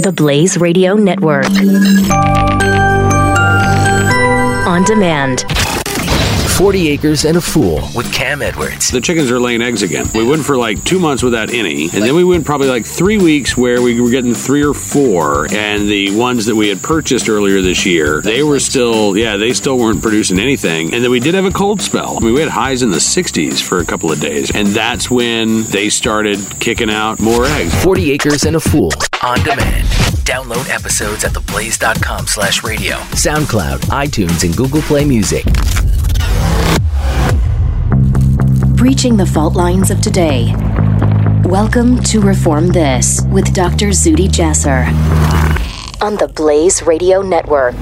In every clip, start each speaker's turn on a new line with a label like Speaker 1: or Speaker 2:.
Speaker 1: The Blaze Radio Network. On demand.
Speaker 2: 40 Acres and a Fool with Cam Edwards.
Speaker 3: The chickens are laying eggs again. We went for like two months without any, and then we went probably like three weeks where we were getting three or four. And the ones that we had purchased earlier this year, they were still, yeah, they still weren't producing anything. And then we did have a cold spell. I mean, we had highs in the 60s for a couple of days, and that's when they started kicking out more eggs.
Speaker 2: 40 Acres and a Fool on demand. Download episodes at theblaze.com slash radio. SoundCloud, iTunes, and Google Play Music.
Speaker 1: Breaching the fault lines of today. Welcome to Reform This with Dr. Zuhdi Jasser on the Blaze Radio Network.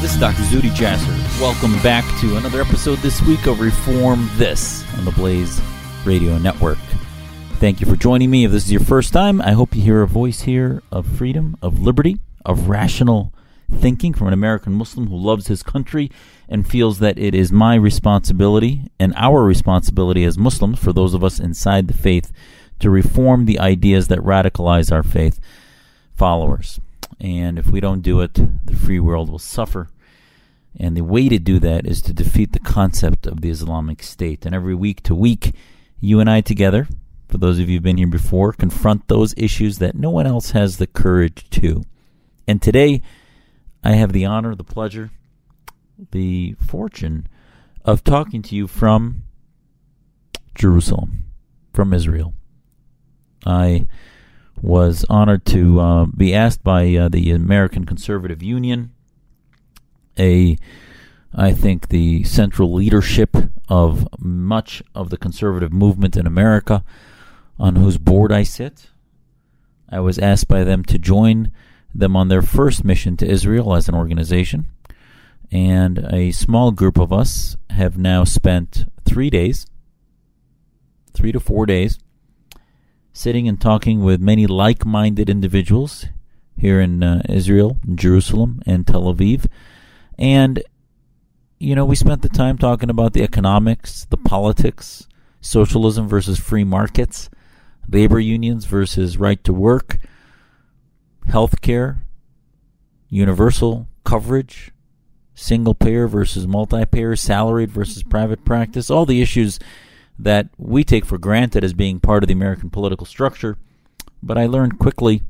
Speaker 4: This is Dr. Zuhdi Jasser. Welcome back to another episode this week of Reform This on the Blaze Radio Network. Thank you for joining me. If this is your first time, I hope you hear a voice here of freedom, of liberty, of rational thinking from an American Muslim who loves his country and feels that it is my responsibility and our responsibility as Muslims, for those of us inside the faith, to reform the ideas that radicalize our faith followers. And if we don't do it, the free world will suffer. And the way to do that is to defeat the concept of the Islamic State. And every week to week, you and I together, for those of you who've been here before, confront those issues that no one else has the courage to. And today, I have the honor, the pleasure, the fortune of talking to you from Jerusalem, from Israel. I was honored to uh, be asked by uh, the American Conservative Union, a I think the central leadership of much of the conservative movement in America, on whose board I sit. I was asked by them to join them on their first mission to Israel as an organization. And a small group of us have now spent three days, three to four days, sitting and talking with many like minded individuals here in uh, Israel, Jerusalem, and Tel Aviv. And, you know, we spent the time talking about the economics, the hmm. politics, socialism versus free markets, labor unions versus right to work health care, universal coverage, single payer versus multi payer, salaried versus hmm. private practice, all the issues that we take for granted as being part of the American political structure. But I learned quickly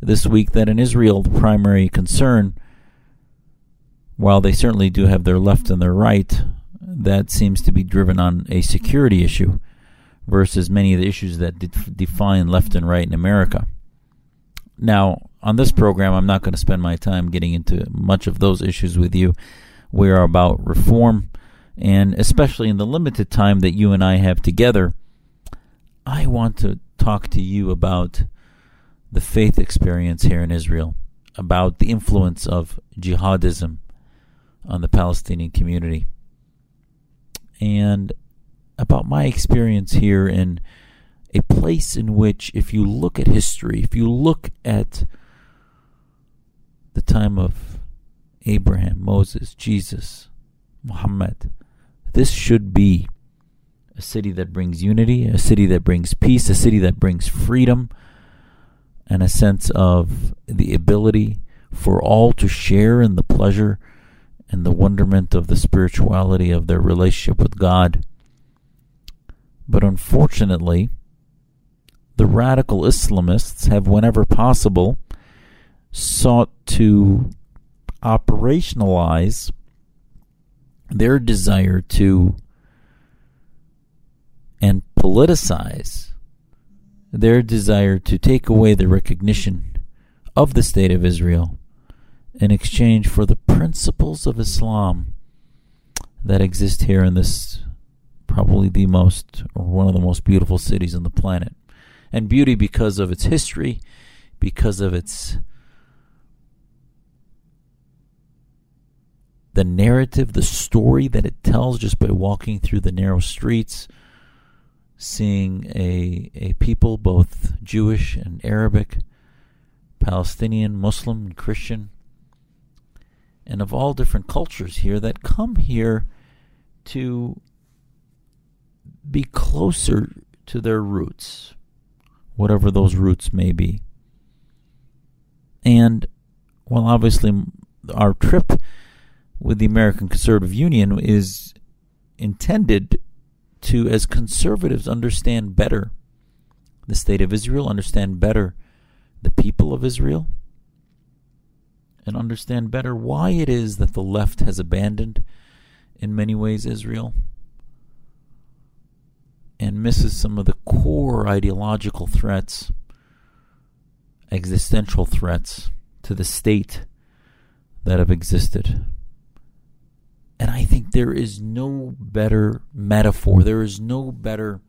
Speaker 4: this week that in Israel, the primary concern, while they certainly do have their left and their right, that seems to be driven on a security issue versus many of the issues that de- define left and right in America. Now, on this program, I'm not going to spend my time getting into much of those issues with you. We are about reform, and especially in the limited time that you and I have together, I want to talk to you about the faith experience here in Israel, about the influence of jihadism on the Palestinian community, and about my experience here in a place in which, if you look at history, if you look at the time of Abraham, Moses, Jesus, Muhammad, this should be a city that brings unity, a city that brings peace, a city that brings freedom, and a sense of the ability for all to share in the pleasure and the wonderment of the spirituality of their relationship with God. But unfortunately, the radical Islamists have, whenever possible, sought to operationalize their desire to and politicize their desire to take away the recognition of the State of Israel in exchange for the principles of Islam that exist here in this probably the most or one of the most beautiful cities on the planet. And beauty because of its history, because of its the narrative, the story that it tells just by walking through the narrow streets, seeing a a people both Jewish and Arabic, Palestinian, Muslim, and Christian, and of all different cultures here that come here to be closer to their roots, whatever those roots may be. And well, obviously our trip with the American Conservative Union is intended to, as conservatives, understand better the state of Israel, understand better the people of Israel, and understand better why it is that the left has abandoned, in many ways, Israel and misses some of the core ideological threats, existential threats to the state that have existed. And I think there is no better metaphor, there is no better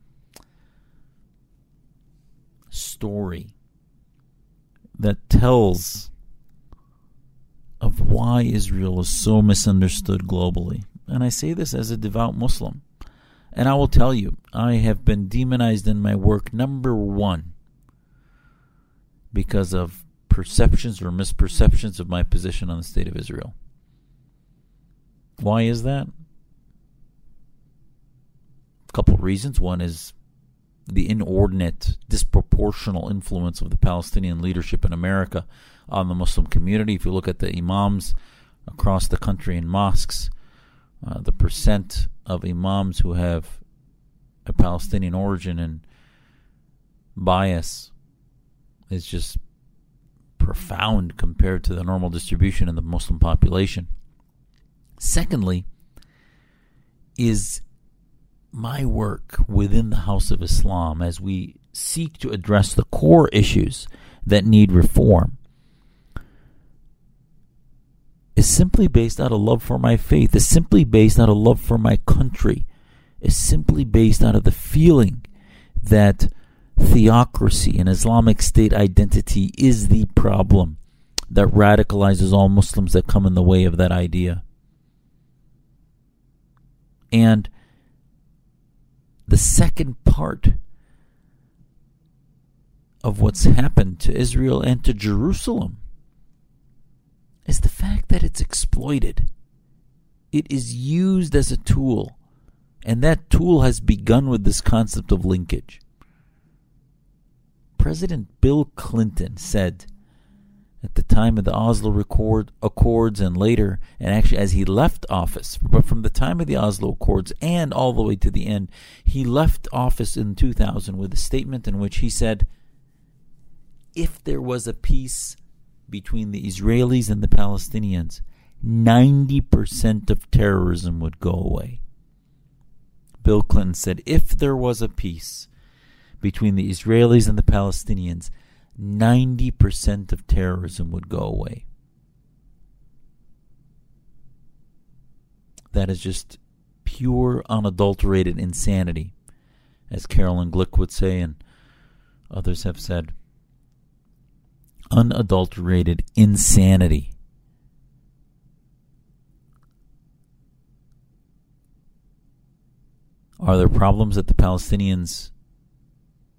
Speaker 4: story that tells of why Israel is so misunderstood globally. And I say this as a devout Muslim. And I will tell you, I have been demonized in my work, number one, because of perceptions or misperceptions of my position on the state of Israel. Why is that? A couple of reasons. One is the inordinate, disproportional influence of the Palestinian leadership in America on the Muslim community. If you look at the imams across the country in mosques, uh, the percent of imams who have a Palestinian origin and bias is just profound compared to the normal distribution in the Muslim population. Secondly, is my work within the House of Islam as we seek to address the core issues that need reform is simply based out of love for my faith, is simply based out of love for my country, is simply based out of the feeling that theocracy and Islamic State identity is the problem that radicalizes all Muslims that come in the way of that idea. And the second part of what's happened to Israel and to Jerusalem is the fact that it's exploited. It is used as a tool, and that tool has begun with this concept of linkage. President Bill Clinton said at the time of the Oslo Accord, Accords and later, and actually as he left office, but from the time of the Oslo Accords and all the way to the end, he left office in 2000 with a statement in which he said, if there was a peace between the Israelis and the Palestinians, 90% of terrorism would go away. Bill Clinton said, if there was a peace between the Israelis and the Palestinians, 90% of terrorism would go away. That is just pure, unadulterated insanity, as Caroline Glick would say, and others have said. Unadulterated insanity. Are there problems that the Palestinians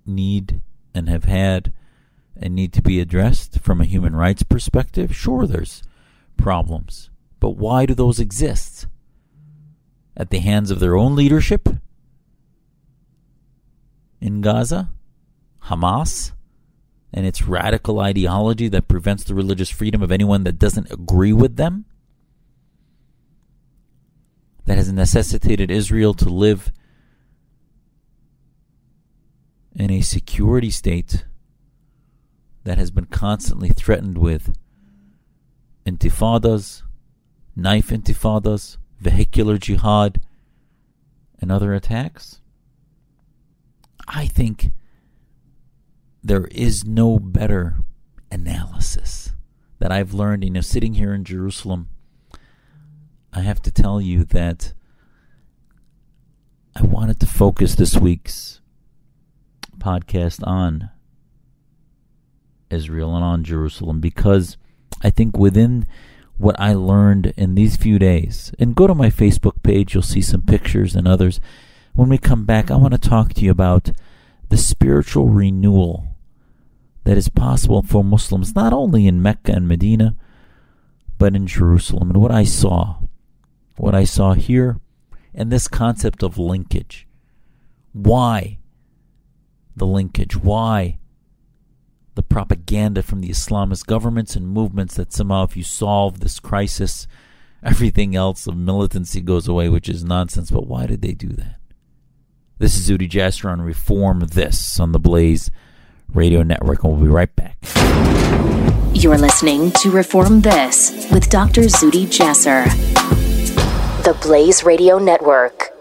Speaker 4: need and have had and need to be addressed from a human rights perspective? Sure, there's problems. But why do those exist? At the hands of their own leadership? In Gaza? Hamas? And its radical ideology that prevents the religious freedom of anyone that doesn't agree with them? That has necessitated Israel to live in a security state that has been constantly threatened with intifadas, knife intifadas, vehicular jihad, and other attacks? I think there is no better analysis that I've learned. You know, sitting here in Jerusalem, I have to tell you that I wanted to focus this week's podcast on Israel and on Jerusalem because I think within what I learned in these few days, and go to my Facebook page, you'll see some pictures and others. When we come back, I want to talk to you about the spiritual renewal that is possible for Muslims, not only in Mecca and Medina, but in Jerusalem. And what I saw, what I saw here, and this concept of linkage. Why the linkage? Why the propaganda from the Islamist governments and movements that somehow, if you solve this crisis, everything else of militancy goes away, which is nonsense. But why did they do that? This is Zuhdi Jasser on Reform This on the Blaze Radio Network, and we'll be right back.
Speaker 1: You're listening to Reform This with Dr. Zuhdi Jasser, the Blaze Radio Network.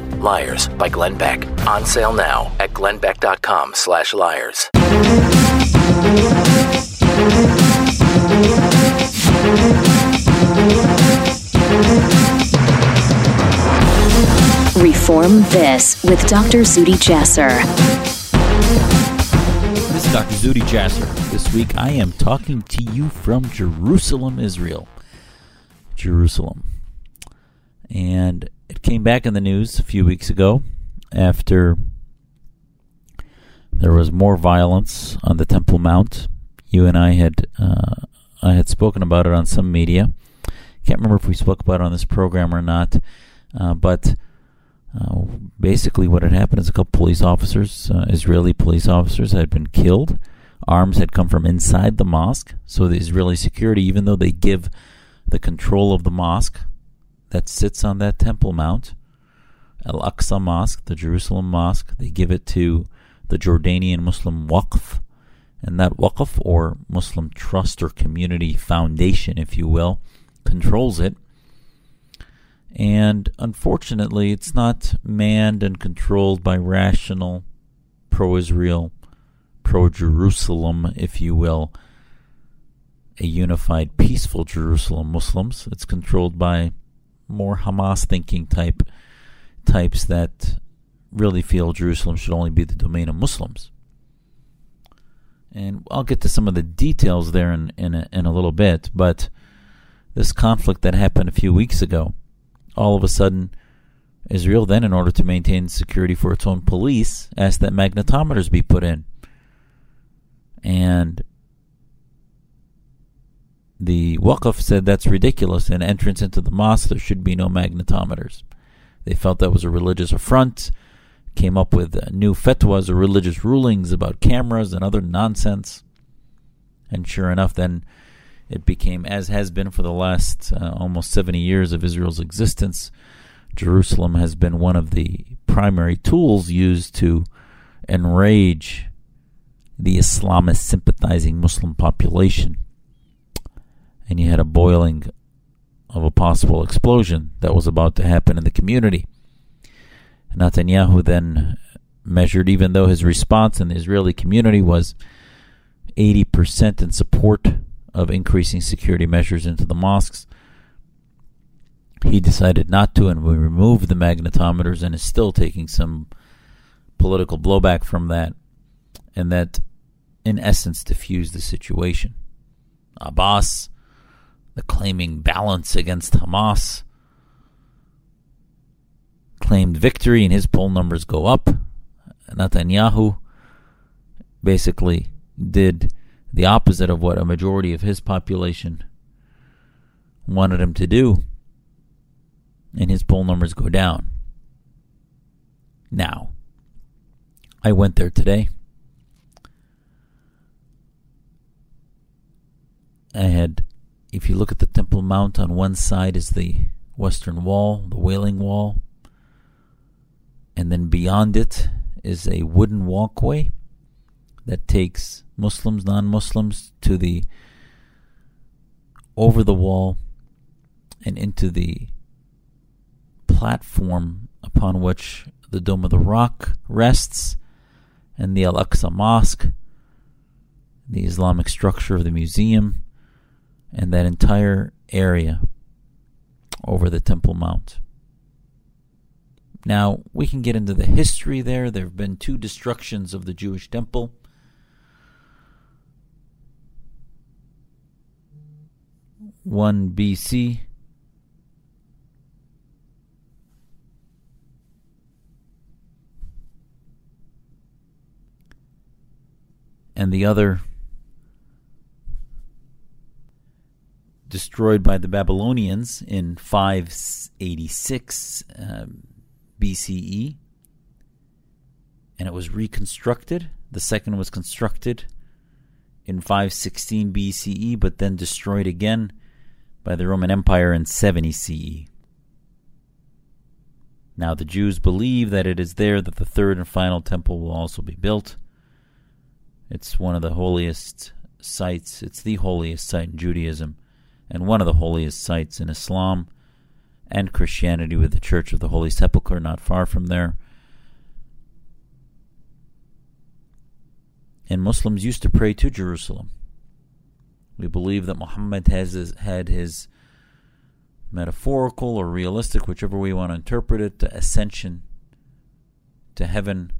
Speaker 2: Liars by Glenn Beck. On sale now at glennbeck.com slash liars.
Speaker 1: Reform This with Dr. Zuhdi Jasser.
Speaker 4: This is Dr. Zuhdi Jasser. This week I am talking to you from Jerusalem, Israel. Jerusalem. And it came back in the news a few weeks ago after there was more violence on the Temple Mount. You and I had uh, I had spoken about it on some media. Can't remember if we spoke about it on this program or not, uh, but uh, basically what had happened is a couple police officers, uh, Israeli police officers, had been killed. Arms had come from inside the mosque, so the Israeli security, even though they give the control of the mosque that sits on that Temple Mount, Al Aqsa Mosque, the Jerusalem Mosque, they give it to the Jordanian Muslim Waqf, and that Waqf, or Muslim Trust or Community Foundation, if you will, controls it. And unfortunately, it's not manned and controlled by rational, pro Israel, pro Jerusalem, if you will, a unified, peaceful Jerusalem Muslims. It's controlled by more Hamas thinking type types that really feel Jerusalem should only be the domain of Muslims. And I'll get to some of the details there in in a, in a little bit, but this conflict that happened a few weeks ago, all of a sudden, Israel then, in order to maintain security for its own police, asked that magnetometers be put in. And the Waqf said that's ridiculous. An entrance into the mosque, there should be no magnetometers. They felt that was a religious affront came up with new fatwas or religious rulings about cameras and other nonsense. And sure enough, then it became, as has been for the last uh, almost 70 years of Israel's existence, Jerusalem has been one of the primary tools used to enrage the Islamist sympathizing Muslim population. And you had a boiling of a possible explosion that was about to happen in the community. Netanyahu then measured, even though his response in the Israeli community was 80% in support of increasing security measures into the mosques, he decided not to, and we removed the magnetometers and is still taking some political blowback from that, and that, in essence, diffused the situation. Abbas, the claiming balance against Hamas, claimed victory and his poll numbers go up. Netanyahu basically did the opposite of what a majority of his population wanted him to do, and his poll numbers go down. Now, I went there today. I had, if you look at the Temple Mount, on one side is the Western Wall, the Wailing Wall. And then beyond it is a wooden walkway that takes Muslims, non Muslims to the over the wall and into the platform upon which the Dome of the Rock rests and the Al Aqsa Mosque, the Islamic structure of the museum, and that entire area over the Temple Mount. Now, we can get into the history there. There have been two destructions of the Jewish temple. 1 BC. And the other destroyed by the Babylonians in 586 um, BCE. And it was reconstructed. The second was constructed in 516 BCE, but then destroyed again by the Roman Empire in 70 CE. Now, the Jews believe that it is there that the third and final temple will also be built. It's one of the holiest sites, it's the holiest site in Judaism, and one of the holiest sites in Islam and Christianity, with the Church of the Holy Sepulchre not far from there. And Muslims used to pray to Jerusalem. We believe that Muhammad has his, had his metaphorical or realistic, whichever you want to interpret it, ascension to heaven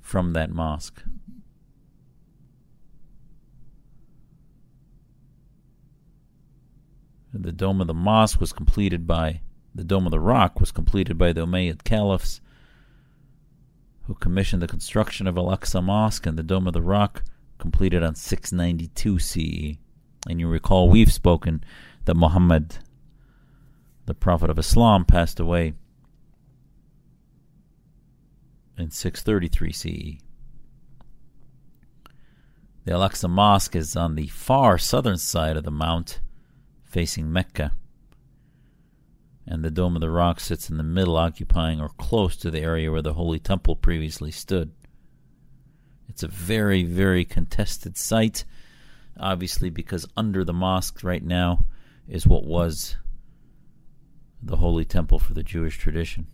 Speaker 4: from that mosque. The dome of the mosque was completed by the dome of the rock was completed by the Umayyad caliphs who commissioned the construction of Al-Aqsa Mosque and the Dome of the Rock, completed on 692 CE. And you recall we've spoken that Muhammad, the Prophet of Islam, passed away in 633 CE. The Al Aqsa Mosque is on the far southern side of the mount, facing Mecca and the Dome of the Rock sits in the middle, occupying or close to the area where the Holy Temple previously stood. It's a very, very contested site, obviously, because under the mosque right now is what was the Holy Temple for the Jewish tradition.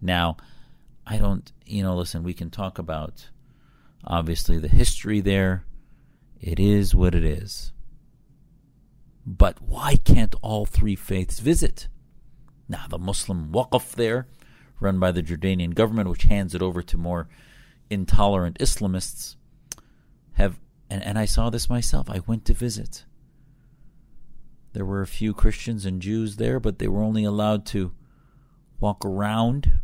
Speaker 4: Now, I don't, you know, listen, we can talk about obviously the history there. It is what it is. But why can't all three faiths visit? Now, the Muslim Waqf there, run by the Jordanian government, which hands it over to more intolerant Islamists, have, and, and I saw this myself. I went to visit. There were a few Christians and Jews there, but they were only allowed to walk around,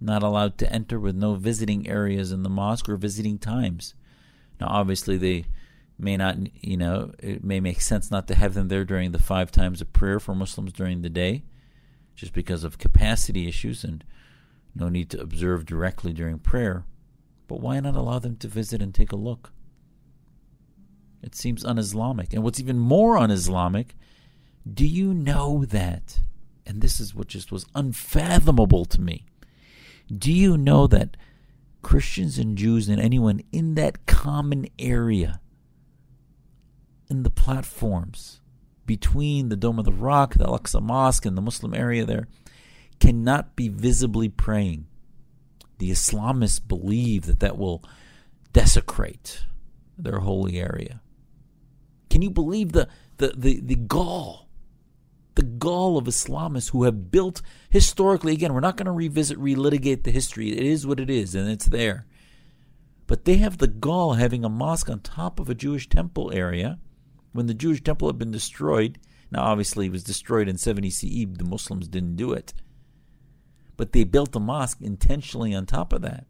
Speaker 4: not allowed to enter with no visiting areas in the mosque or visiting times. Now, obviously, they may not, you know, it may make sense not to have them there during the five times of prayer for Muslims during the day, just because of capacity issues and no need to observe directly during prayer. But why not allow them to visit and take a look? It seems un Islamic. And what's even more un Islamic, do you know that? And this is what just was unfathomable to me. Do you know that Christians and Jews and anyone in that common area in the platforms between the Dome of the Rock, the Al Aqsa Mosque, and the Muslim area there cannot be visibly praying. The Islamists believe that that will desecrate their holy area. Can you believe the, the, the, the gall? The gall of Islamists who have built historically, again, we're not going to revisit, relitigate the history. It is what it is, and it's there. But they have the gall having a mosque on top of a Jewish temple area when the Jewish temple had been destroyed, now obviously it was destroyed in 70 CE, the Muslims didn't do it. But they built a mosque intentionally on top of that.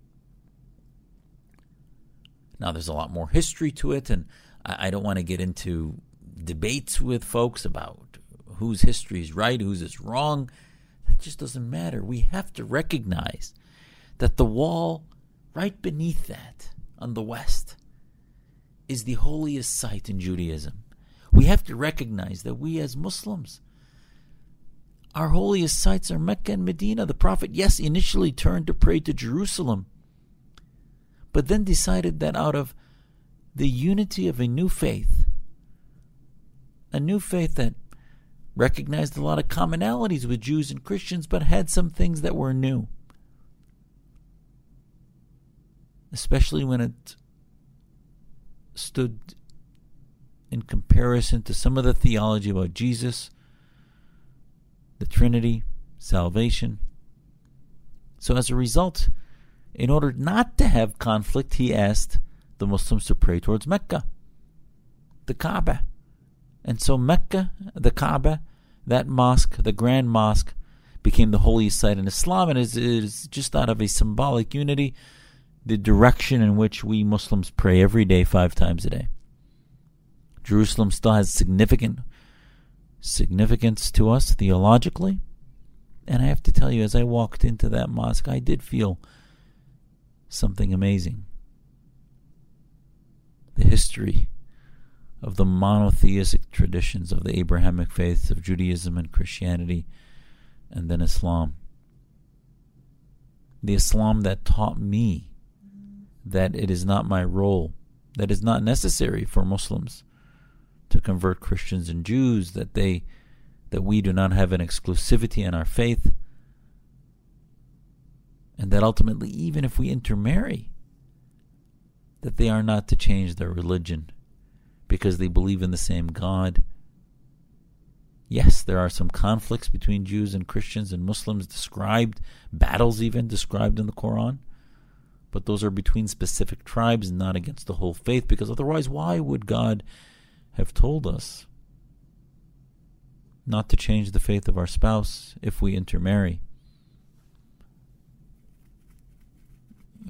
Speaker 4: Now there's a lot more history to it, and I, I don't want to get into debates with folks about whose history is right, whose is wrong. That just doesn't matter. We have to recognize that the wall right beneath that on the west is the holiest site in Judaism. We have to recognize that we as Muslims, our holiest sites are Mecca and Medina. The Prophet, yes, initially turned to pray to Jerusalem, but then decided that out of the unity of a new faith, a new faith that recognized a lot of commonalities with Jews and Christians, but had some things that were new. Especially when it stood in comparison to some of the theology about Jesus, the Trinity, salvation. So, as a result, in order not to have conflict, he asked the Muslims to pray towards Mecca. the Kaaba. And so Mecca, the Kaaba, that mosque, the Grand Mosque, became the holiest site in Islam, and it is just out of a symbolic unity, the direction in which we Muslims pray every day, five times a day. Jerusalem still has significant significance to us theologically. And I have to tell you, as I walked into that mosque, I did feel something amazing. The history of the monotheistic traditions of the Abrahamic faiths of Judaism and Christianity and then Islam. The Islam that taught me that it is not my role, that is not necessary for Muslims to convert Christians and Jews, that they that we do not have an exclusivity in our faith, and that ultimately, even if we intermarry, that they are not to change their religion because they believe in the same God. Yes, there are some conflicts between Jews and Christians and Muslims described, battles even described in the Quran, but those are between specific tribes, not against the whole faith, because otherwise, why would God have told us not to change the faith of our spouse if we intermarry?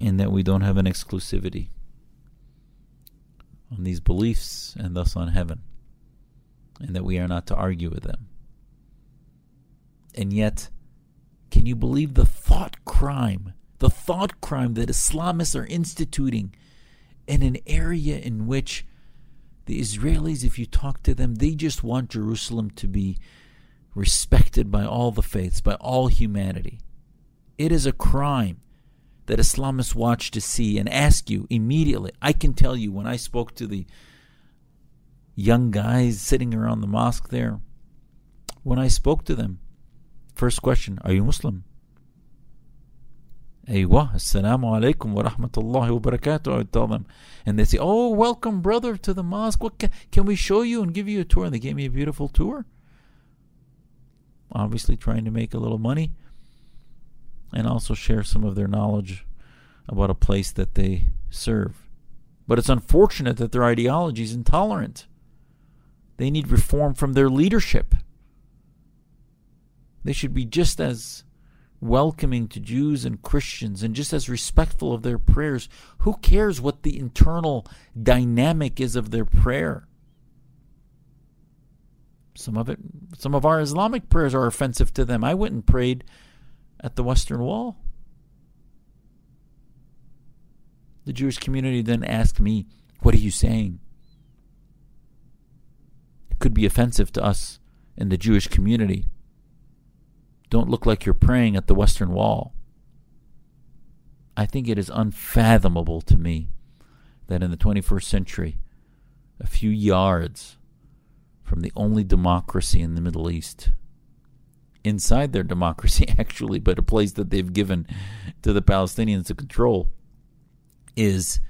Speaker 4: And that we don't have an exclusivity on these beliefs and thus on heaven, and that we are not to argue with them. And yet, can you believe the thought crime, the thought crime that Islamists are instituting in an area in which the Israelis, if you talk to them, they just want Jerusalem to be respected by all the faiths, by all humanity. It is a crime that Islamists watch to see and ask you immediately. I can tell you when I spoke to the young guys sitting around the mosque there, when I spoke to them, first question, Are you Muslim? Aywa, assalamu alaikum wa rahmatullahi wa barakatuh. I tell them. And they say, Oh, welcome, brother, to the mosque. What can, can we show you and give you a tour? And they gave me a beautiful tour. Obviously, trying to make a little money and also share some of their knowledge about a place that they serve. But it's unfortunate that their ideology is intolerant. They need reform from their leadership. They should be just as welcoming to Jews and Christians and just as respectful of their prayers. Who cares what the internal dynamic is of their prayer? Some of it some of our Islamic prayers are offensive to them. I went and prayed at the Western Wall. The Jewish community then asked me, What are you saying? It could be offensive to us in the Jewish community. Don't look like you're praying at the Western Wall. I think it is unfathomable to me that in the 21st century, a few yards from the only democracy in the Middle East, inside their democracy, actually, but a place that they've given to the Palestinians to control, is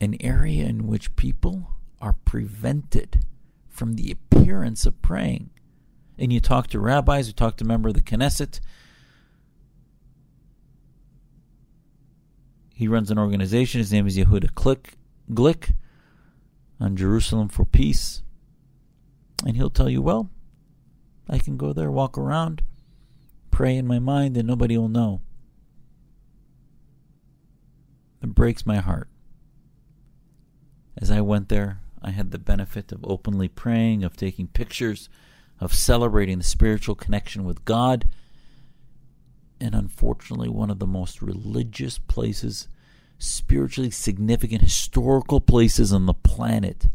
Speaker 4: an area in which people are prevented from the appearance of praying. And you talk to rabbis, you talk to member of the Knesset. He runs an organization. His name is Yehuda Glick, Glick on Jerusalem for Peace. And he'll tell you, well, I can go there, walk around, pray in my mind, and nobody will know. It breaks my heart. As I went there, I had the benefit of openly praying, of taking pictures, of celebrating the spiritual connection with God. And unfortunately, one of the most religious places, spiritually significant, historical places on the planet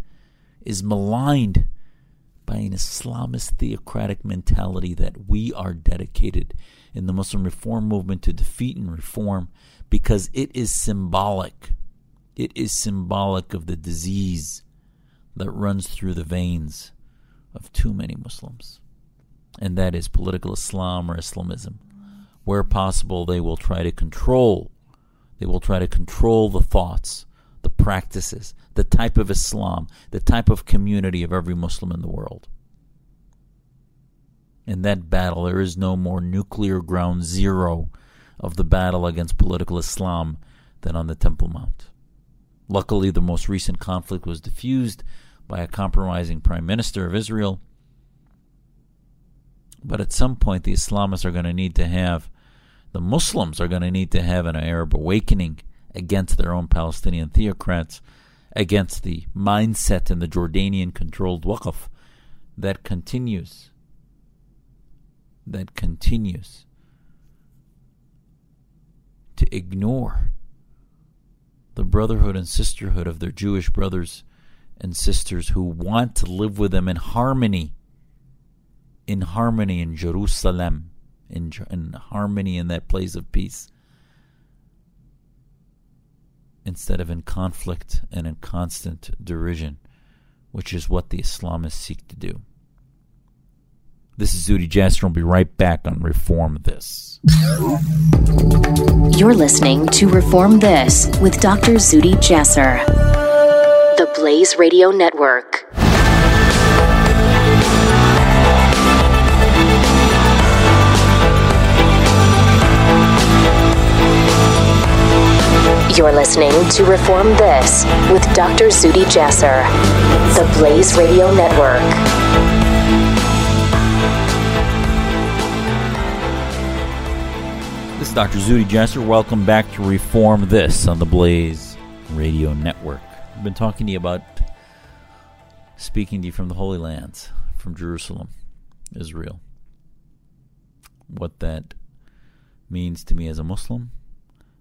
Speaker 4: is maligned by an Islamist theocratic mentality that we are dedicated in the Muslim reform movement to defeat and reform because it is symbolic. It is symbolic of the disease that runs through the veins of too many Muslims. And that is political Islam or Islamism. Where possible, they will try to control. They will try to control the thoughts, the practices, the type of Islam, the type of community of every Muslim in the world. In that battle, there is no more nuclear ground zero of the battle against political Islam than on the Temple Mount. Luckily, the most recent conflict was diffused by a compromising prime minister of Israel. But at some point, the Islamists are going to need to have, the Muslims are going to need to have an Arab awakening against their own Palestinian theocrats, against the mindset in the Jordanian controlled Waqf that continues. That continues to ignore the brotherhood and sisterhood of their Jewish brothers and sisters who want to live with them in harmony, in harmony in Jerusalem, in, in harmony in that place of peace, instead of in conflict and in constant derision, which is what the Islamists seek to do. This is Zuhdi Jasser. I'll be right back on Reform This.
Speaker 1: You're listening to Reform This with Dr. Zuhdi Jasser, Blaze Radio Network. You're listening to Reform This with Dr. Zuhdi Jasser, the Blaze Radio Network.
Speaker 4: This is Dr. Zuhdi Jasser. Welcome back to Reform This on the Blaze Radio Network. I've been talking to you about speaking to you from the Holy Lands, from Jerusalem, Israel. What that means to me as a Muslim,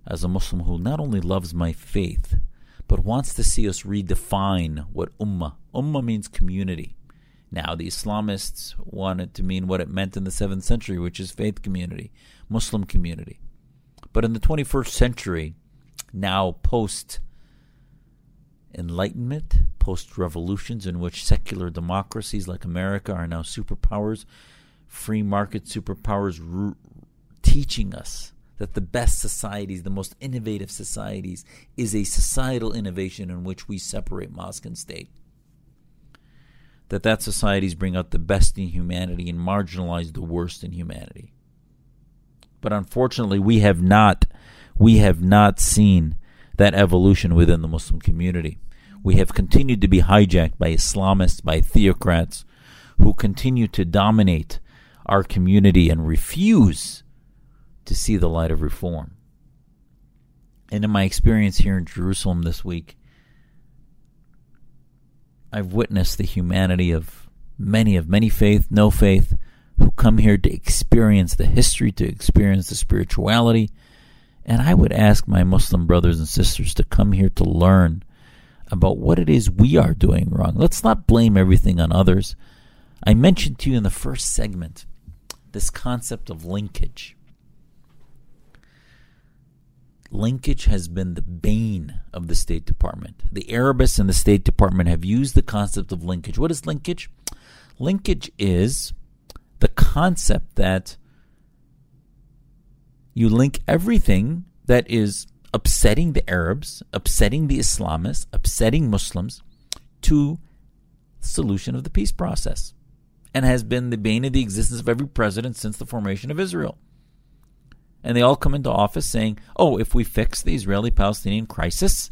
Speaker 4: as a Muslim who not only loves my faith, but wants to see us redefine what ummah. Ummah means community. Now, the Islamists wanted to mean what it meant in the 7th century, which is faith community. Muslim community. But in the 21st century, now post enlightenment, post revolutions, in which secular democracies like America are now superpowers, free market superpowers, r- teaching us that the best societies, the most innovative societies, is a societal innovation in which we separate mosque and state. That that societies bring out the best in humanity and marginalize the worst in humanity but unfortunately we have not we have not seen that evolution within the Muslim community. We have continued to be hijacked by Islamists, by theocrats who continue to dominate our community and refuse to see the light of reform. And in my experience here in Jerusalem this week, I've witnessed the humanity of many of many faith, no faith, who come here to experience the history, to experience the spirituality. And I would ask my Muslim brothers and sisters to come here to learn about what it is we are doing wrong. Let's not blame everything on others. I mentioned to you in the first segment this concept of linkage. Linkage has been the bane of the State Department. The Arabists and the State Department have used the concept of linkage. What is linkage? Linkage is the concept that you link everything that is upsetting the Arabs, upsetting the Islamists, upsetting Muslims to the solution of the peace process and has been the bane of the existence of every president since the formation of Israel. And they all come into office saying, oh, if we fix the Israeli Palestinian crisis,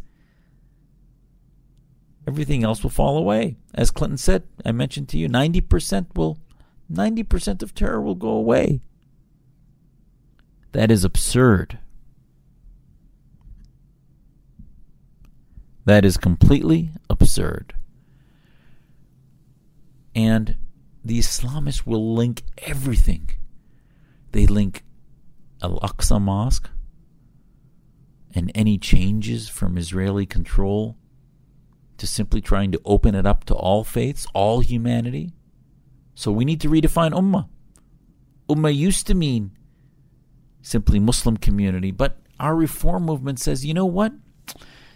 Speaker 4: everything else will fall away. As Clinton said, I mentioned to you, 90% will 90% of terror will go away. That is absurd. That is completely absurd. And the Islamists will link everything. They link Al Aqsa Mosque and any changes from Israeli control to simply trying to open it up to all faiths, all humanity. So we need to redefine ummah. Ummah used to mean simply Muslim community, but our reform movement says, you know what?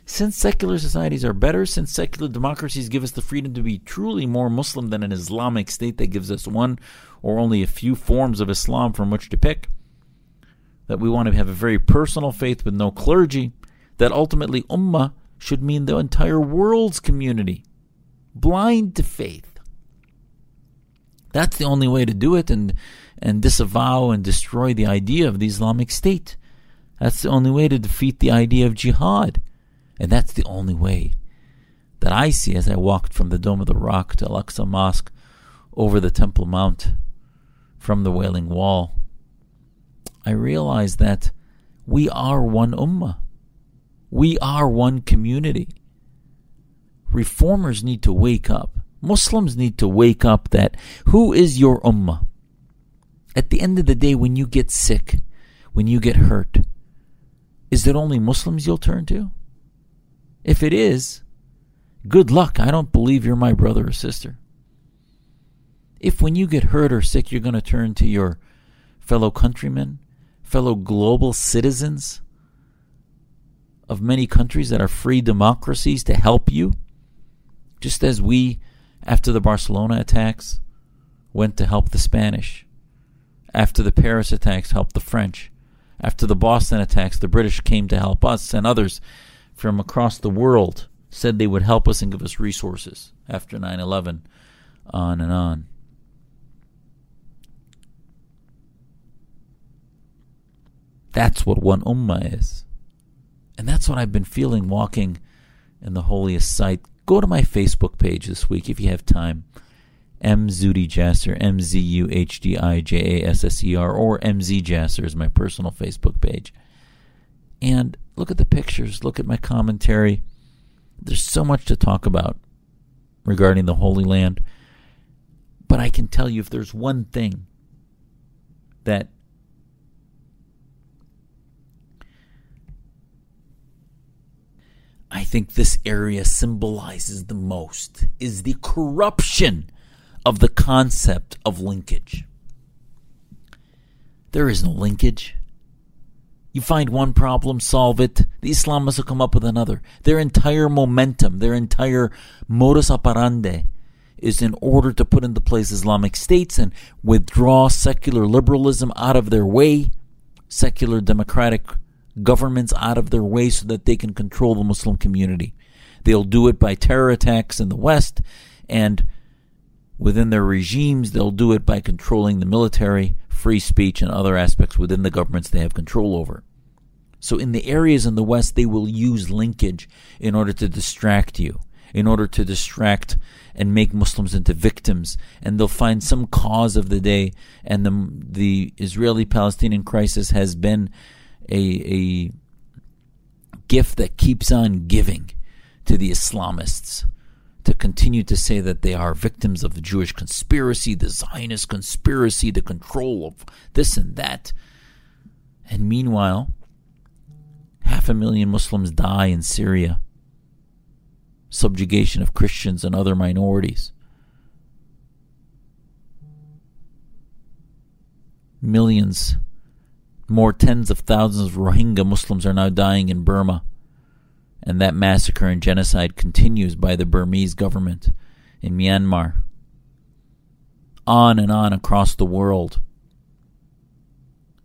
Speaker 4: Since secular societies are better, since secular democracies give us the freedom to be truly more Muslim than an Islamic state that gives us one or only a few forms of Islam from which to pick, that we want to have a very personal faith with no clergy, that ultimately ummah should mean the entire world's community, blind to faith that's the only way to do it and, and disavow and destroy the idea of the Islamic State. That's the only way to defeat the idea of jihad. And that's the only way that I see as I walked from the Dome of the Rock to Al Aqsa Mosque over the Temple Mount from the Wailing Wall, I realized that we are one ummah. We are one community. Reformers need to wake up. Muslims need to wake up that who is your ummah? At the end of the day, when you get sick, when you get hurt, is it only Muslims you'll turn to? If it is, good luck. I don't believe you're my brother or sister. If when you get hurt or sick, you're going to turn to your fellow countrymen, fellow global citizens of many countries that are free democracies to help you, just as we, after the Barcelona attacks, went to help the Spanish, after the Paris attacks, helped the French, after the Boston attacks, the British came to help us, and others from across the world said they would help us and give us resources after 9 11, on and on. That's what one ummah is. And that's what I've been feeling walking in the holiest site. Go to my Facebook page this week if you have time. M. Zuhdi Jasser, M Z U H D I J A S S E R, or M Z Jasser is my personal Facebook page. And look at the pictures, look at my commentary. There's so much to talk about regarding the Holy Land. But I can tell you if there's one thing that I think this area symbolizes the most is the corruption of the concept of linkage. There is no linkage. You find one problem, solve it. The Islamists will come up with another. Their entire momentum, their entire modus operandi is in order to put into place Islamic states and withdraw secular liberalism out of their way, secular democratic governments out of their way so that they can control the Muslim community. They'll do it by terror attacks in the West, and within their regimes, they'll do it by controlling the military, free speech, and other aspects within the governments they have control over. So, in the areas in the West, they will use linkage in order to distract you, in order to distract and make Muslims into victims. And they'll find some cause of the day. And the, the Israeli Palestinian crisis has been a, a gift that keeps on giving to the Islamists to continue to say that they are victims of the Jewish conspiracy, the Zionist conspiracy, the control of this and that. And meanwhile, half a million Muslims die in Syria, subjugation of Christians and other minorities. Millions, more tens of thousands of Rohingya Muslims are now dying in Burma and that massacre and genocide continues by the Burmese government in Myanmar. On and on across the world.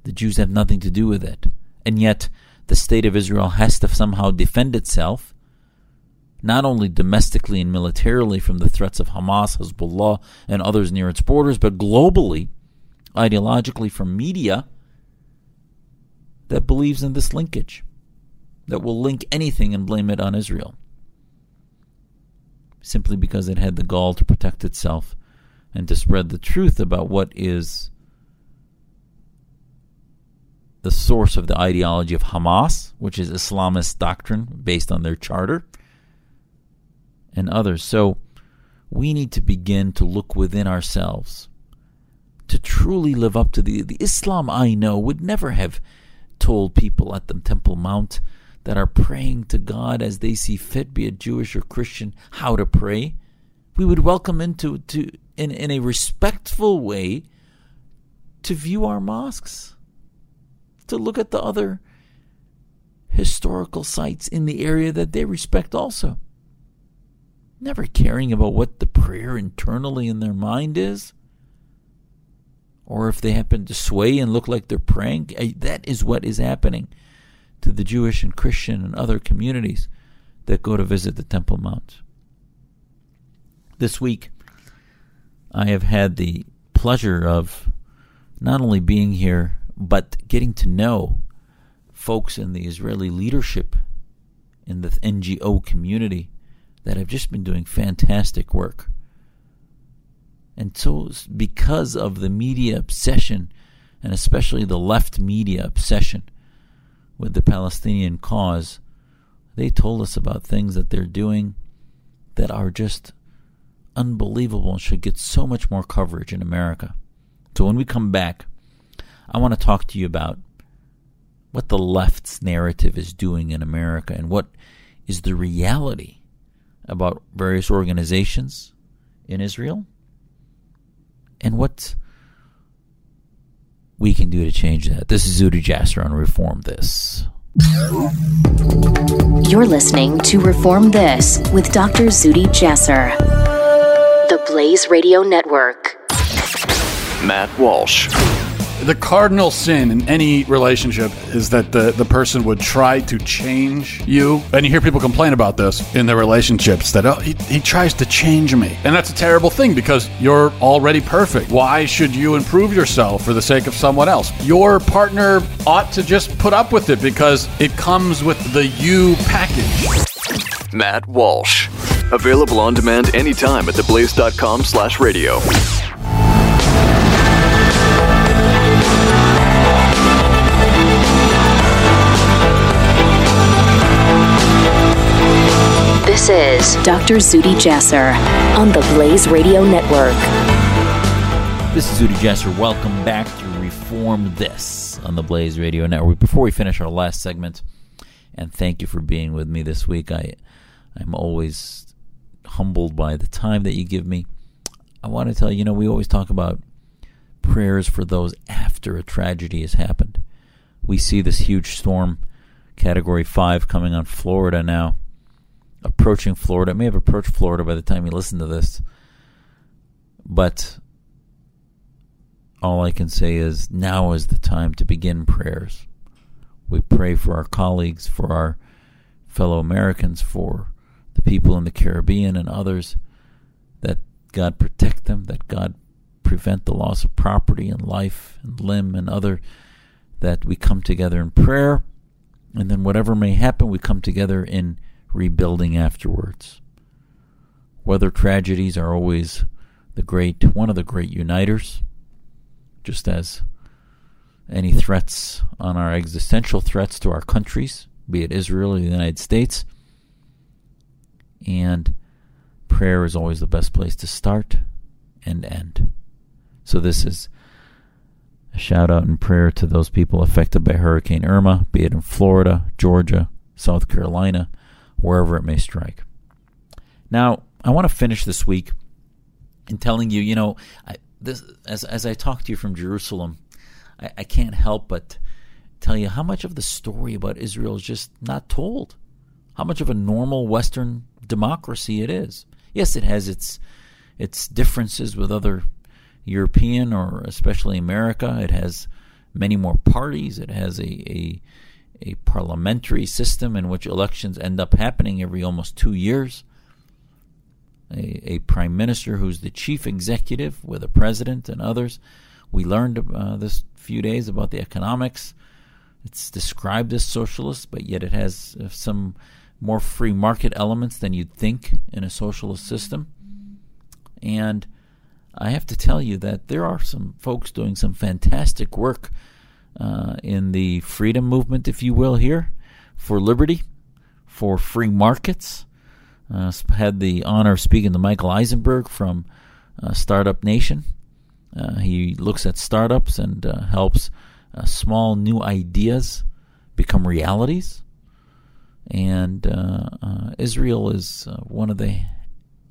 Speaker 4: The Jews have nothing to do with it. And yet, the state of Israel has to somehow defend itself, not only domestically and militarily from the threats of Hamas, Hezbollah, and others near its borders, but globally, ideologically from media that believes in this linkage that will link anything and blame it on Israel. Simply because it had the gall to protect itself and to spread the truth about what is the source of the ideology of Hamas, which is Islamist doctrine based on their charter, and others. So we need to begin to look within ourselves to truly live up to the, the Islam I know would never have told people at the Temple Mount that are praying to God as they see fit, be it Jewish or Christian, how to pray. We would welcome into to in, in a respectful way to view our mosques, to look at the other historical sites in the area that they respect also. Never caring about what the prayer internally in their mind is, or if they happen to sway and look like they're praying. Eh, that is what is happening to the Jewish and Christian and other communities that go to visit the Temple Mount. This week, I have had the pleasure of not only being here, but getting to know folks in the Israeli leadership in the NGO community that have just been doing fantastic work. And so, because of the media obsession, and especially the left media obsession with the Palestinian cause, they told us about things that they're doing that are just unbelievable and should get so much more coverage in America. So, when we come back, I want to talk to you about what the left's narrative is doing in America and what is the reality about various organizations in Israel and what we can do to change that. This is Zuhdi Jasser on Reform This.
Speaker 1: You're listening to Reform This with Dr. Zuhdi Jasser, the Blaze Radio Network.
Speaker 5: Matt Walsh
Speaker 6: the cardinal sin in any relationship is that the, the person would try to change you. And you hear people complain about this in their relationships that, oh, he, he tries to change me. And that's a terrible thing because you're already perfect. Why should you improve yourself for the sake of someone else? Your partner ought to just put up with it because it comes with the you package.
Speaker 5: Matt Walsh. Available on demand anytime at theblaze.com slash radio.
Speaker 1: This is Dr. Zuhdi Jasser on the Blaze Radio Network.
Speaker 4: This is Zuhdi Jasser. Welcome back to Reform This on the Blaze Radio Network. Before we finish our last segment, and thank you for being with me this week. I, I'm always humbled by the time that you give me. I want to tell you, you know, we always talk about prayers for those after a tragedy has happened. We see this huge storm, Category 5, coming on Florida now approaching Florida. It may have approached Florida by the time you listen to this. But all I can say is now is the time to begin prayers. We pray for our colleagues, for our fellow Americans, for the people in the Caribbean and others, that God protect them, that God prevent the loss of property and life and limb and other, that we come together in prayer, and then whatever may happen, we come together in rebuilding afterwards. Weather tragedies are always the great one of the great uniters, just as any threats on our existential threats to our countries, be it Israel or the United States. And prayer is always the best place to start and end. So this is a shout out and prayer to those people affected by Hurricane Irma, be it in Florida, Georgia, South Carolina, wherever it may strike. Now, I want to finish this week in telling you, you know, I, this as as I talk to you from Jerusalem, I, I can't help but tell you how much of the story about Israel is just not told. How much of a normal Western democracy it is. Yes, it has its its differences with other European or especially America. It has many more parties. It has a, a a parliamentary system in which elections end up happening every almost two years. A, a prime minister who's the chief executive with a president and others. We learned uh, this few days about the economics. It's described as socialist, but yet it has uh, some more free market elements than you'd think in a socialist system. And I have to tell you that there are some folks doing some fantastic work uh, in the freedom movement, if you will, here for liberty, for free markets. Uh, had the honor of speaking to Michael Eisenberg from uh, Startup Nation. Uh, he looks at startups and uh, helps uh, small new ideas become realities. And Israel is one of the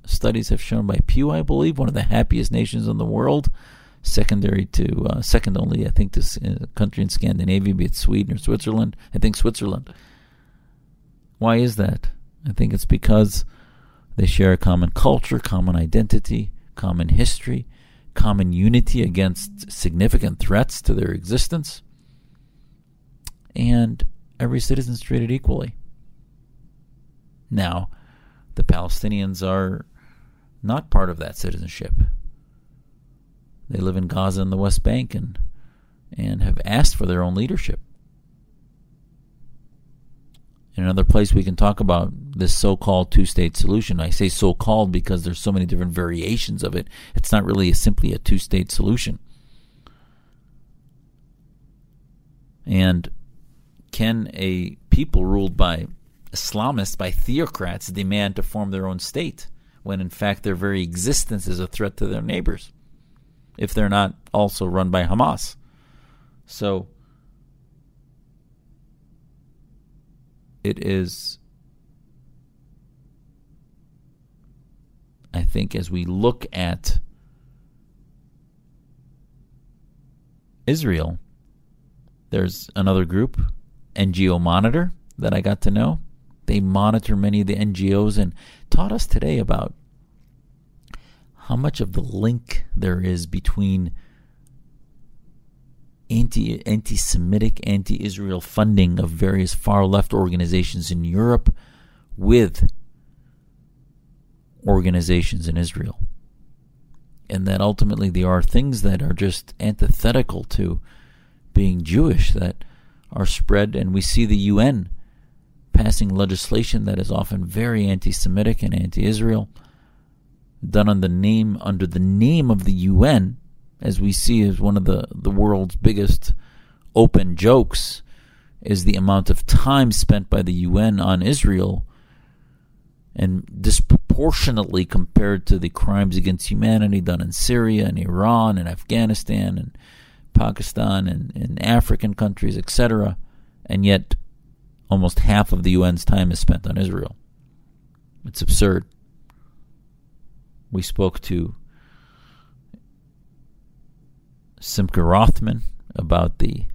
Speaker 4: studies have shown by Pew, I believe, one of the happiest nations in the world secondary to uh, second only, I think, to a uh, country in Scandinavia, be it Sweden or Switzerland. I think Switzerland. Why is that? I think it's because they share a common culture, common identity, common history, common unity against significant threats to their existence, and every citizen is treated equally. Now, the Palestinians are not part of that citizenship. They live in Gaza and the West Bank and and have asked for their own leadership. in another place we can talk about this so-called two-state solution. I say so-called because there's so many different variations of it. It's not really a, simply a two-state solution. And can a people ruled by Islamists, by theocrats, demand to form their own state when in fact their very existence is a threat to their neighbors if they're not also run by Hamas? So it is, I think, as we look at Israel, there's another group, NGO Monitor, that I got to know. They monitor many of the NGOs and taught us today about how much of the link there is between anti anti-Semitic, anti-Israel funding of various far left organizations in Europe with organizations in Israel. And that ultimately there are things that are just antithetical to being Jewish that are spread, and we see the UN passing legislation that is often very anti-Semitic and anti-Israel, done on the name under the name of the UN, as we see as one of the, the world's biggest open jokes, is the amount of time spent by the UN on Israel and disproportionately compared to the crimes against humanity done in Syria and Iran and Afghanistan and Pakistan and, and African countries, etc. And yet, almost half of the UN's time is spent on Israel. It's absurd. We spoke to Simcha Rothman about the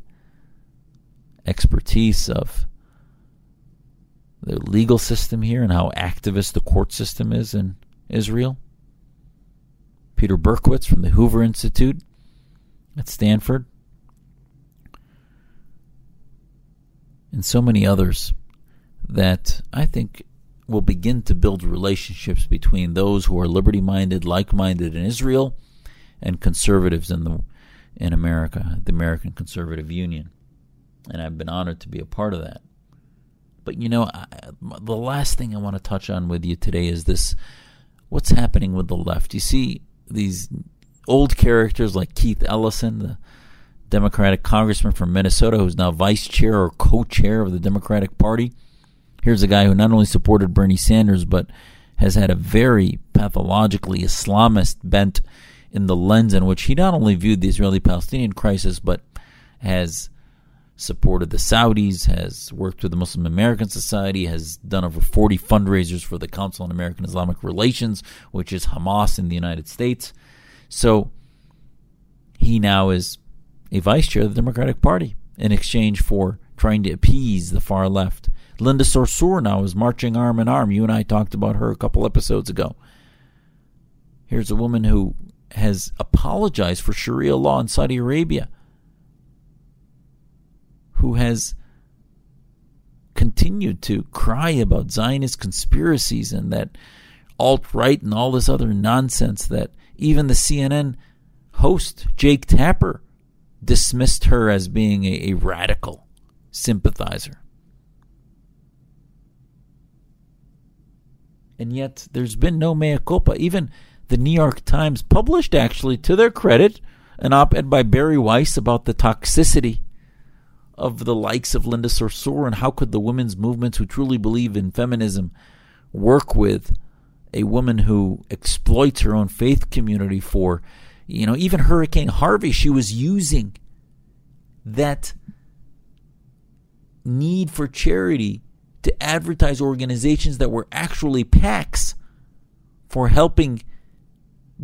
Speaker 4: expertise of the legal system here and how activist the court system is in Israel. Peter Berkowitz from the Hoover Institute at Stanford. And so many others that I think will begin to build relationships between those who are liberty minded, like minded in Israel, and conservatives in the in America, the American Conservative Union. And I've been honored to be a part of that. But you know, I, the last thing I want to touch on with you today is this what's happening with the left. You see these old characters like Keith Ellison, the Democratic congressman from Minnesota, who's now vice chair or co chair of the Democratic Party. Here's a guy who not only supported Bernie Sanders, but has had a very pathologically Islamist bent in the lens in which he not only viewed the Israeli Palestinian crisis, but has supported the Saudis, has worked with the Muslim American Society, has done over 40 fundraisers for the Council on American Islamic Relations, which is Hamas in the United States. So he now is a vice chair of the Democratic Party in exchange for trying to appease the far left. Linda Sarsour now is marching arm in arm. You and I talked about her a couple episodes ago. Here's a woman who has apologized for Sharia law in Saudi Arabia, who has continued to cry about Zionist conspiracies and that alt right and all this other nonsense that even the CNN host, Jake Tapper, dismissed her as being a, a radical sympathizer. And yet, there's been no mea culpa. Even the New York Times published, actually, to their credit, an op ed by Bari Weiss about the toxicity of the likes of Linda Sarsour and how could the women's movements who truly believe in feminism work with a woman who exploits her own faith community for, you know, even Hurricane Harvey, she was using that need for charity to advertise organizations that were actually PACs for helping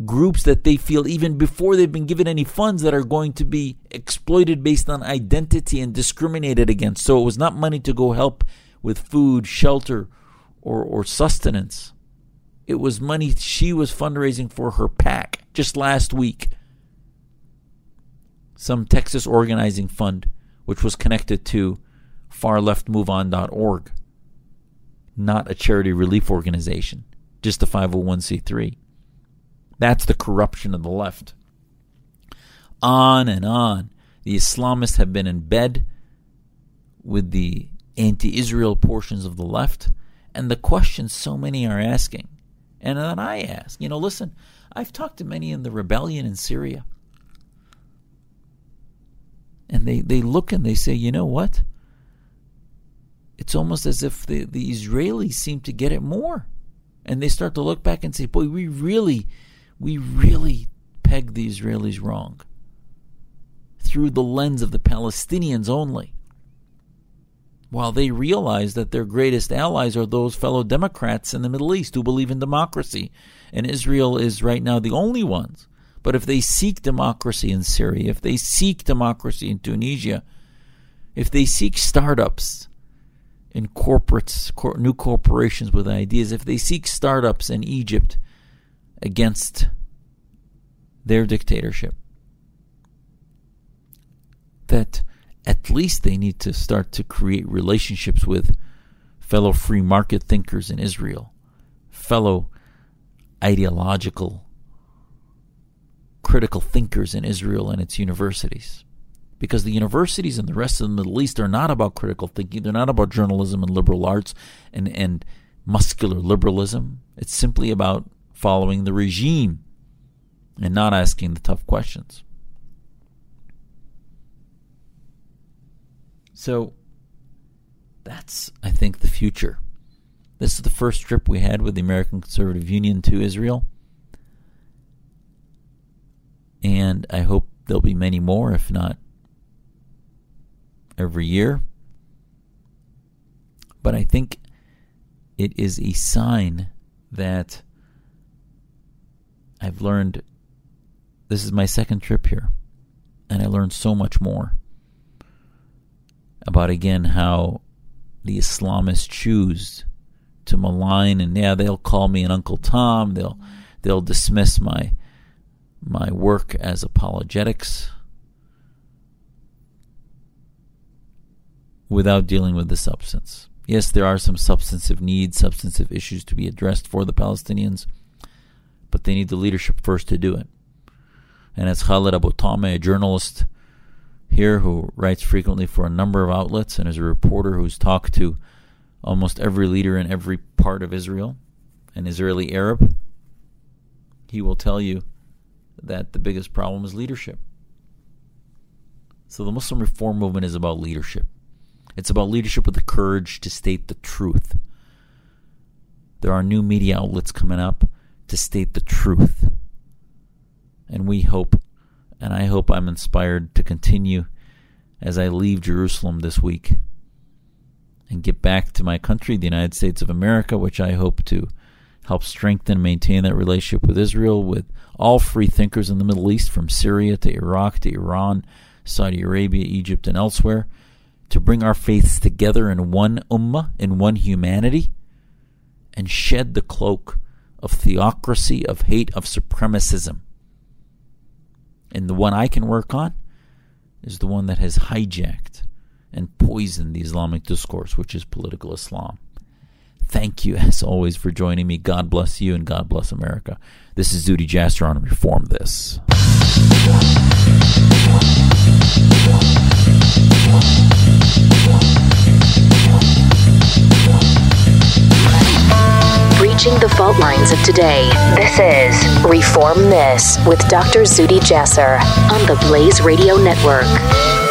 Speaker 4: groups that they feel even before they've been given any funds that are going to be exploited based on identity and discriminated against. So it was not money to go help with food, shelter, or, or sustenance. It was money she was fundraising for her PAC just last week. Some Texas organizing fund, which was connected to farleftmoveon.org, not a charity relief organization, just a 501c3. That's the corruption of the left. On and on. The Islamists have been in bed with the anti Israel portions of the left, and the questions so many are asking. And then I ask, you know, listen, I've talked to many in the rebellion in Syria. And they, they look and they say, you know what? It's almost as if the, the Israelis seem to get it more. And they start to look back and say, boy, we really, we really pegged the Israelis wrong through the lens of the Palestinians only. While they realize that their greatest allies are those fellow Democrats in the Middle East who believe in democracy, and Israel is right now the only ones. But if they seek democracy in Syria, if they seek democracy in Tunisia, if they seek startups in corporates, new corporations with ideas, if they seek startups in Egypt against their dictatorship, that at least they need to start to create relationships with fellow free market thinkers in Israel, fellow ideological critical thinkers in Israel and its universities. Because the universities and the rest of the Middle East are not about critical thinking, they're not about journalism and liberal arts and, and muscular liberalism. It's simply about following the regime and not asking the tough questions. So that's, I think, the future. This is the first trip we had with the American Conservative Union to Israel. And I hope there'll be many more, if not every year. But I think it is a sign that I've learned this is my second trip here, and I learned so much more about again how the Islamists choose to malign and yeah they'll call me an Uncle Tom they'll they'll dismiss my my work as apologetics without dealing with the substance. Yes, there are some substantive needs, substantive issues to be addressed for the Palestinians, but they need the leadership first to do it. And as Khalid Abu Toameh, a journalist here who writes frequently for a number of outlets and is a reporter who's talked to almost every leader in every part of Israel, an Israeli Arab, he will tell you that the biggest problem is leadership. So the Muslim reform movement is about leadership. It's about leadership with the courage to state the truth. There are new media outlets coming up to state the truth. And we hope and I hope I'm inspired to continue as I leave Jerusalem this week and get back to my country, the United States of America, which I hope to help strengthen and maintain that relationship with Israel, with all free thinkers in the Middle East, from Syria to Iraq to Iran, Saudi Arabia, Egypt, and elsewhere, to bring our faiths together in one ummah, in one humanity, and shed the cloak of theocracy, of hate, of supremacism and the one I can work on is the one that has hijacked and poisoned the Islamic discourse, which is political Islam. Thank you, as always, for joining me. God bless you and God bless America. This is Zuhdi Jasser on Reform This.
Speaker 1: The fault lines of today. This is Reform This with Dr. Zuhdi Jasser on the Blaze Radio Network.